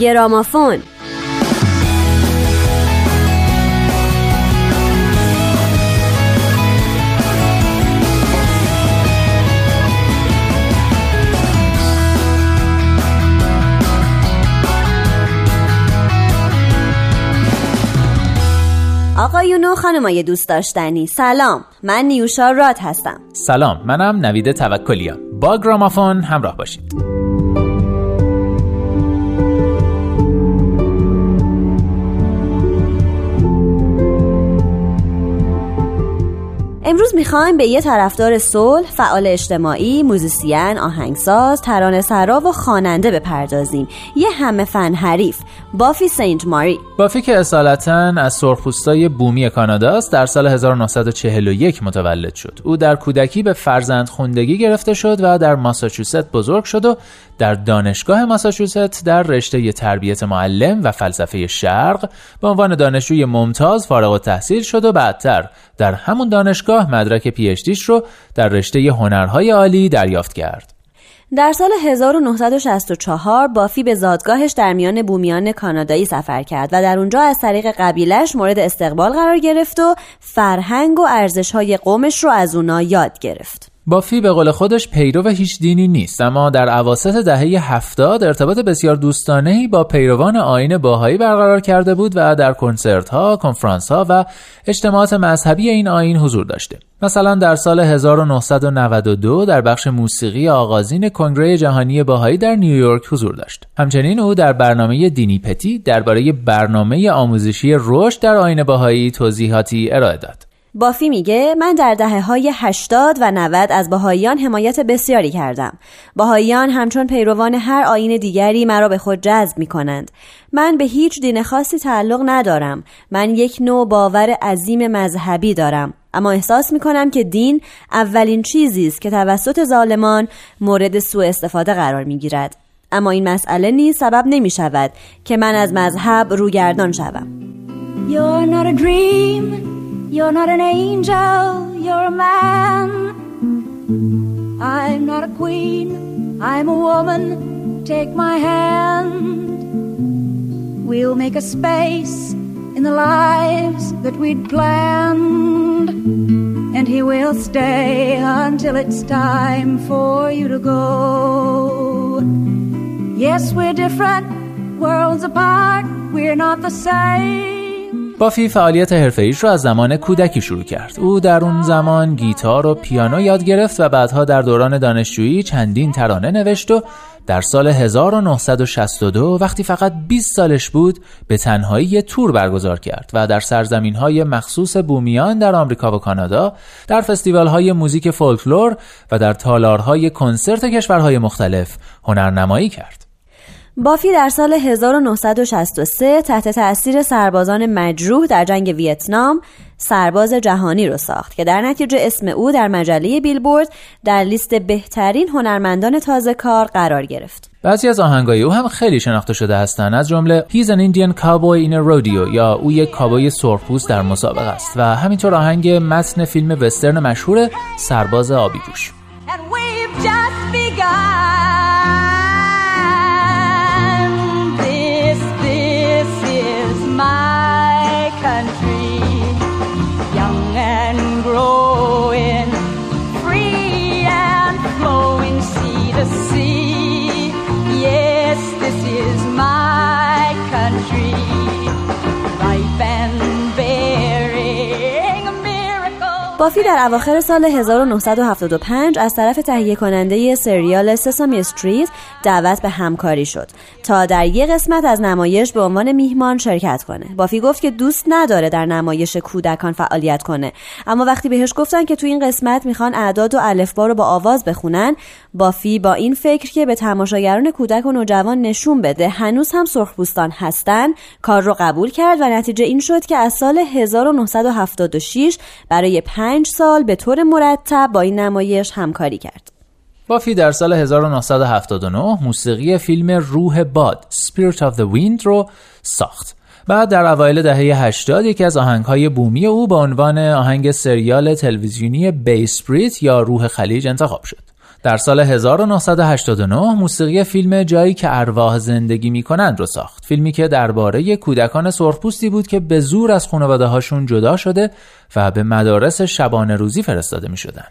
گرامافون. آقایون و خانمای دوست داشتنی سلام. من نیوشا راد هستم. سلام منم نوید توکلیا با گرامافون همراه باشید. امروز می‌خوایم به یه طرفدار صلح، فعال اجتماعی، موزیسین، آهنگساز، ترانه سرا و خواننده بپردازیم. یه همه فن حریف، بافی سینت ماری. بافی که اصالتا از سرخپوستای بومی کاناداست در سال 1941 متولد شد. او در کودکی به فرزند خوندگی گرفته شد و در ماساچوست بزرگ شد و در دانشگاه ماساچوست در رشته تربیت معلم و فلسفه شرق به عنوان دانشجوی ممتاز فارغ التحصیل شد و بعدتر در همون دانشگاه مدرک پیشتیش رو در رشته هنرهای عالی دریافت کرد. در سال 1964 بافی به زادگاهش در میان بومیان کانادایی سفر کرد و در اونجا از طریق قبیلش مورد استقبال قرار گرفت و فرهنگ و ارزشهای قومش رو از اونا یاد گرفت. بافی به قول خودش پیرو هیچ دینی نیست اما در عواسط دهه هفتاد ارتباط بسیار دوستانهی با پیروان آین باهایی برقرار کرده بود و در کنسرت ها، کنفرانس ها و اجتماعات مذهبی این آین حضور داشته. مثلا در سال 1992 در بخش موسیقی آغازین کنگره جهانی باهایی در نیویورک حضور داشت. همچنین او در برنامه دینی پتی درباره برنامه آموزشی رشد در آین باهایی توضیحاتی ارائه داد. بافی میگه من در دهه های 80 و 90 از بهاییان حمایت بسیاری کردم. بهاییان همچون پیروان هر آین دیگری مرا به خود جذب می کنند. من به هیچ دین خاصی تعلق ندارم. من یک نوع باور عظیم مذهبی دارم. اما احساس می کنم که دین اولین چیزی است که توسط ظالمان مورد سوء استفاده قرار می گیرد. اما این مسئله نیز سبب نمی شود که من از مذهب روگردان شوم. You're not an angel, you're a man. I'm not a queen, I'm a woman. Take my hand. We'll make a space in the lives that we'd planned. And he will stay until it's time for you to go. Yes, we're different, worlds apart, we're not the same. بافی فعالیت حرفه‌ایش را از زمان کودکی شروع کرد. او در اون زمان گیتار و پیانو یاد گرفت و بعدها در دوران دانشجویی چندین ترانه نوشت و در سال 1962 وقتی فقط 20 سالش بود به تنهایی یه تور برگزار کرد و در سرزمین های مخصوص بومیان در آمریکا و کانادا در فستیوال های موزیک فولکلور و در تالارهای کنسرت کشورهای مختلف هنرنمایی کرد. بافی در سال 1963 تحت تأثیر سربازان مجروح در جنگ ویتنام سرباز جهانی رو ساخت که در نتیجه اسم او در مجله بیلبورد در لیست بهترین هنرمندان تازه کار قرار گرفت. بعضی از آهنگای او هم خیلی شناخته شده هستند از جمله He's an Indian Cowboy in a Rodeo یا او یک کابوی سرخپوست در مسابقه است و همینطور آهنگ متن فیلم وسترن مشهور سرباز آبی پوش. بافی در اواخر سال 1975 از طرف تهیه کننده سریال سسامی استریت دعوت به همکاری شد تا در یک قسمت از نمایش به عنوان میهمان شرکت کنه. بافی گفت که دوست نداره در نمایش کودکان فعالیت کنه اما وقتی بهش گفتن که تو این قسمت می‌خوان اعداد و الفبا رو با آواز بخونن بافی با این فکر که به تماشاگران کودک و نوجوان نشون بده هنوز هم سرخپوستان هستن کار رو قبول کرد و نتیجه این شد که از سال 1976 برای پنج سال به طور مرتب با این نمایش همکاری کرد. بافی در سال 1979 موسیقی فیلم روح باد Spirit of the Wind رو ساخت. بعد در اوایل دهه 80 یکی از آهنگهای بومی او به عنوان آهنگ سریال تلویزیونی بیسپریت یا روح خلیج انتخاب شد. در سال 1989 موسیقی فیلم جایی که ارواح زندگی می کنند رو ساخت فیلمی که درباره کودکان سرخپوستی بود که به زور از خانواده هاشون جدا شده و به مدارس شبانه روزی فرستاده می شدن.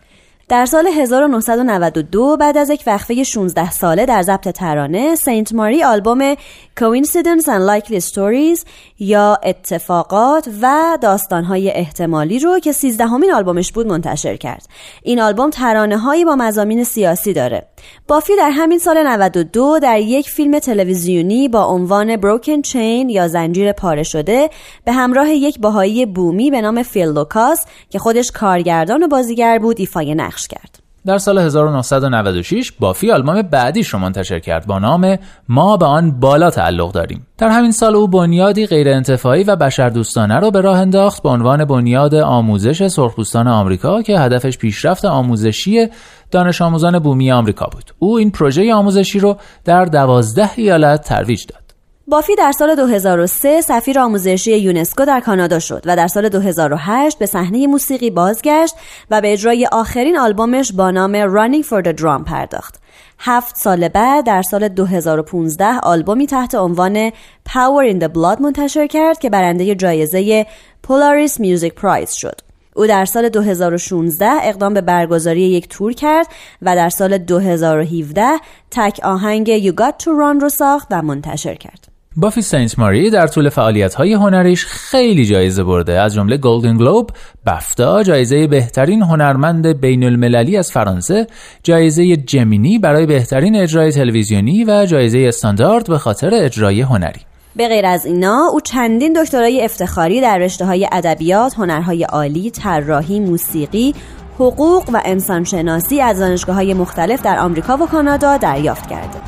در سال 1992 بعد از یک وقفه 16 ساله در ضبط ترانه سینت ماری آلبوم Coincidence and Likely Stories یا اتفاقات و داستانهای احتمالی رو که 13 همین آلبومش بود منتشر کرد. این آلبوم ترانه هایی با مزامین سیاسی داره. بافی در همین سال 92 در یک فیلم تلویزیونی با عنوان Broken Chain یا زنجیر پاره شده به همراه یک بهایی بومی به نام فیل لوکاس که خودش کارگردان و بازیگر بود ایفای نقش. کرد. در سال 1996 بافی آلبوم بعدیش رو منتشر کرد با نام ما به آن بالا تعلق داریم. در همین سال او بنیادی غیر انتفاعی و بشردوستانه رو به راه انداخت به عنوان بنیاد آموزش سرخپوستان آمریکا که هدفش پیشرفت آموزشی دانش آموزان بومی آمریکا بود. او این پروژه آموزشی رو در دوازده ایالت ترویج داد. بافی در سال 2003 سفیر آموزشی یونسکو در کانادا شد و در سال 2008 به صحنه موسیقی بازگشت و به اجرای آخرین آلبومش با نام Running for the Drum پرداخت. هفت سال بعد در سال 2015 آلبومی تحت عنوان Power in the Blood منتشر کرد که برنده جایزه Polaris Music Prize شد. او در سال 2016 اقدام به برگزاری یک تور کرد و در سال 2017 تک آهنگ You Got To Run رو ساخت و منتشر کرد. بافی سنت ماری در طول فعالیت های هنریش خیلی جایزه برده از جمله گلدن گلوب، بفتا، جایزه بهترین هنرمند بین المللی از فرانسه، جایزه جمینی برای بهترین اجرای تلویزیونی و جایزه استاندارد به خاطر اجرای هنری. به غیر از اینا او چندین دکترای افتخاری در رشته های ادبیات، هنرهای عالی، طراحی، موسیقی، حقوق و انسانشناسی از دانشگاه های مختلف در آمریکا و کانادا دریافت کرده.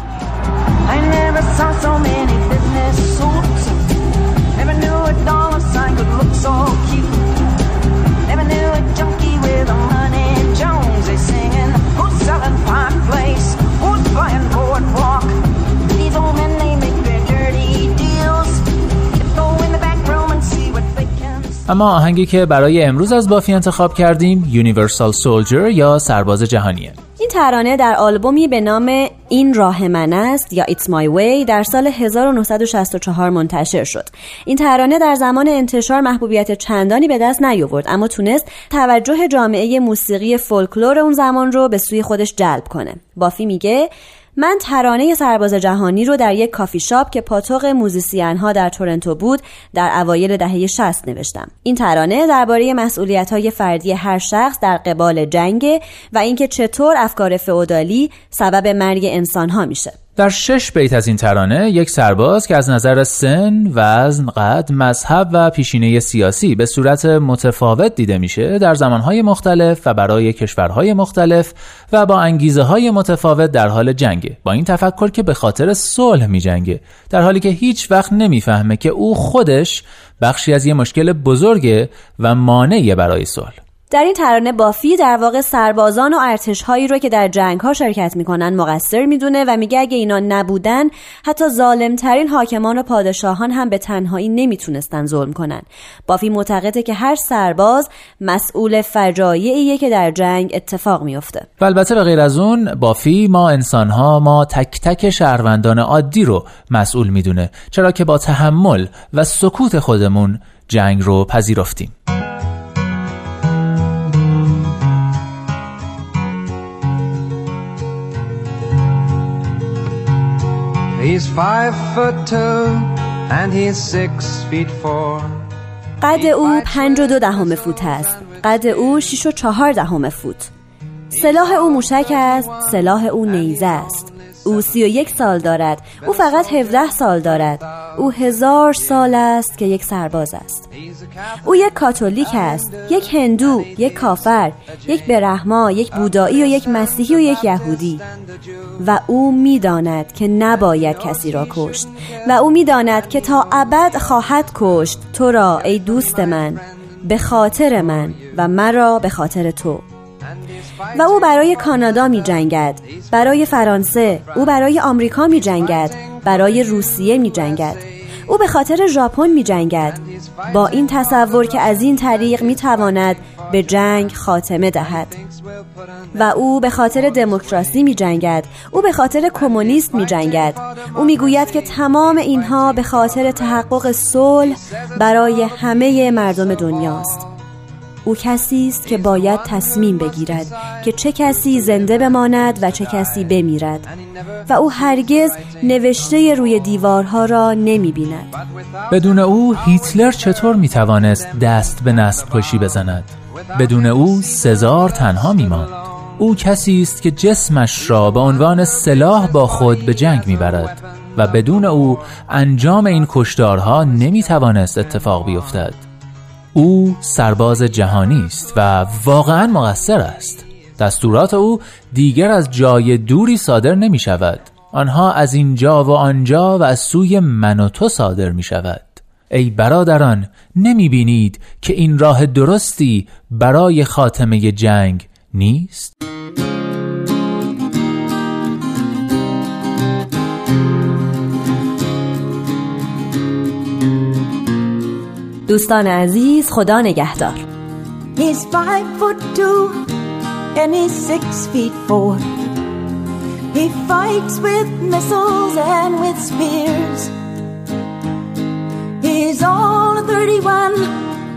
اما آهنگی که برای امروز از بافی انتخاب کردیم Universal Soldier یا سرباز جهانیه. ترانه در آلبومی به نام این راه من است یا It's My Way در سال 1964 منتشر شد. این ترانه در زمان انتشار محبوبیت چندانی به دست نیاورد اما تونست توجه جامعه موسیقی فولکلور اون زمان رو به سوی خودش جلب کنه. بافی میگه من ترانه سرباز جهانی رو در یک کافی شاپ که پاتوق موزیسین ها در تورنتو بود در اوایل دهه 60 نوشتم. این ترانه درباره مسئولیت های فردی هر شخص در قبال جنگ و اینکه چطور افکار فئودالی سبب مرگ انسان ها میشه. در شش بیت از این ترانه یک سرباز که از نظر سن، وزن، قد، مذهب و پیشینه سیاسی به صورت متفاوت دیده میشه در زمانهای مختلف و برای کشورهای مختلف و با انگیزه های متفاوت در حال جنگه. با این تفکر که به خاطر صلح میجنگه در حالی که هیچ وقت نمی‌فهمه که او خودش بخشی از یه مشکل بزرگه و مانعی برای صلح. در این ترانه بافی در واقع سربازان و ارتش هایی رو که در جنگ ها شرکت می‌کنن مقصر می‌دونه و میگه اگه اینا نبودن حتی ظالمترین حاکمان و پادشاهان هم به تنهایی نمی‌تونستن ظلم کنن. بافی معتقده که هر سرباز مسئول فجایعیه که در جنگ اتفاق میفته و البته به غیر از اون بافی ما انسان ها ما تک تک شهروندان عادی رو مسئول می‌دونه. چرا که با تحمل و سکوت خودمون جنگ رو پذیرفتیم. He's five foot two and he's six feet four. قد او پنج و دو دهم فوت است. قد او شیش و چهار دهم فوت. سلاح او موشک است. سلاح او نیزه است. او سی و یک سال دارد. او فقط هفده سال دارد. او هزار سال است که یک سرباز است. او یک کاتولیک است یک هندو یک کافر یک برهما یک بودایی و یک مسیحی و یک یهودی. و او می‌داند که نباید کسی را کشت. و او می‌داند که تا ابد خواهد کشت. تو را ای دوست من به خاطر من و مرا به خاطر تو. و او برای کانادا می جنگد برای فرانسه او برای آمریکا می جنگد برای روسیه می جنگد او به خاطر ژاپن می جنگد با این تصور که از این طریق می تواند به جنگ خاتمه دهد. و او به خاطر دموکراسی می جنگد او به خاطر کمونیست می جنگد او می گوید که تمام اینها به خاطر تحقق صلح برای همه مردم دنیاست. او کسی است که باید تصمیم بگیرد که چه کسی زنده بماند و چه کسی بمیرد و او هرگز نوشته روی دیوارها را نمی بیند بدون او هیتلر چطور می توانست دست به نسل کشی بزند؟ بدون او سزار تنها می ماند او کسی است که جسمش را به عنوان سلاح با خود به جنگ می‌برد و بدون او انجام این کشدارها نمی توانست اتفاق بیفتد. او سرباز جهانی است و واقعا مقصر است. دستورات او دیگر از جای دوری صادر نمی شود آنها از اینجا و آنجا و از سوی من و تو صادر می شود ای برادران نمی بینید که این راه درستی برای خاتمه جنگ نیست؟ دوستان عزیز خدا نگهدار He's five foot two and he's six feet four. He fights with missiles and with spears. He's only 31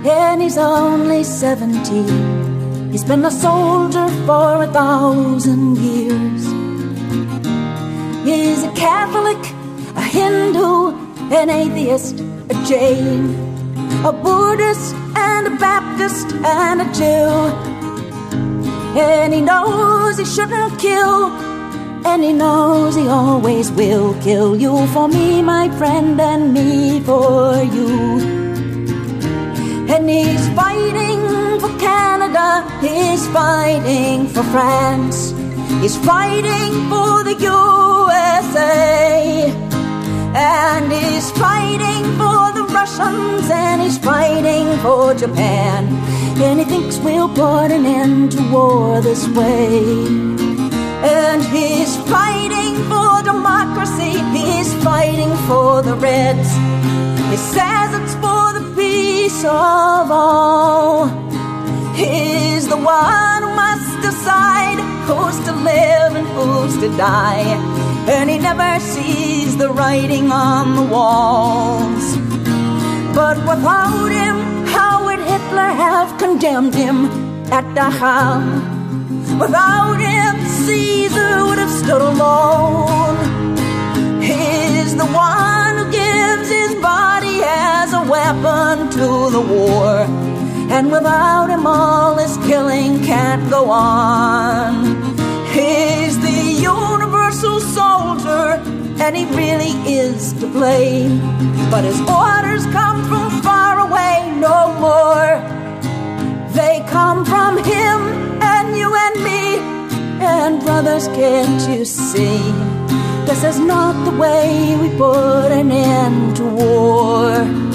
and he's only 17. He's been a soldier for a thousand years. He's a Catholic, a Hindu, an atheist, a Jain a Buddhist and a Baptist and a Jew. And he knows he shouldn't kill, and he knows he always will kill you for me, my friend, and me for you. And he's fighting for Canada, he's fighting for France, he's fighting for the USA, and he's fighting for the Russians and he's fighting for Japan. And he thinks we'll put an end to war this way. And he's fighting for democracy, he's fighting for the Reds. He says it's for the peace of all. He's the one who must decide who's to live and who's to die. And he never sees the writing on the walls. But without him, how would Hitler have condemned him at Dachau? Without him, Caesar would have stood alone. He's the one who gives his body as a weapon to the war. And without him, all this killing can't go on. He's and he really is to blame. But his orders come from far away no more. They come from him and you and me. And brothers, can't you see? This is not the way we put an end to war.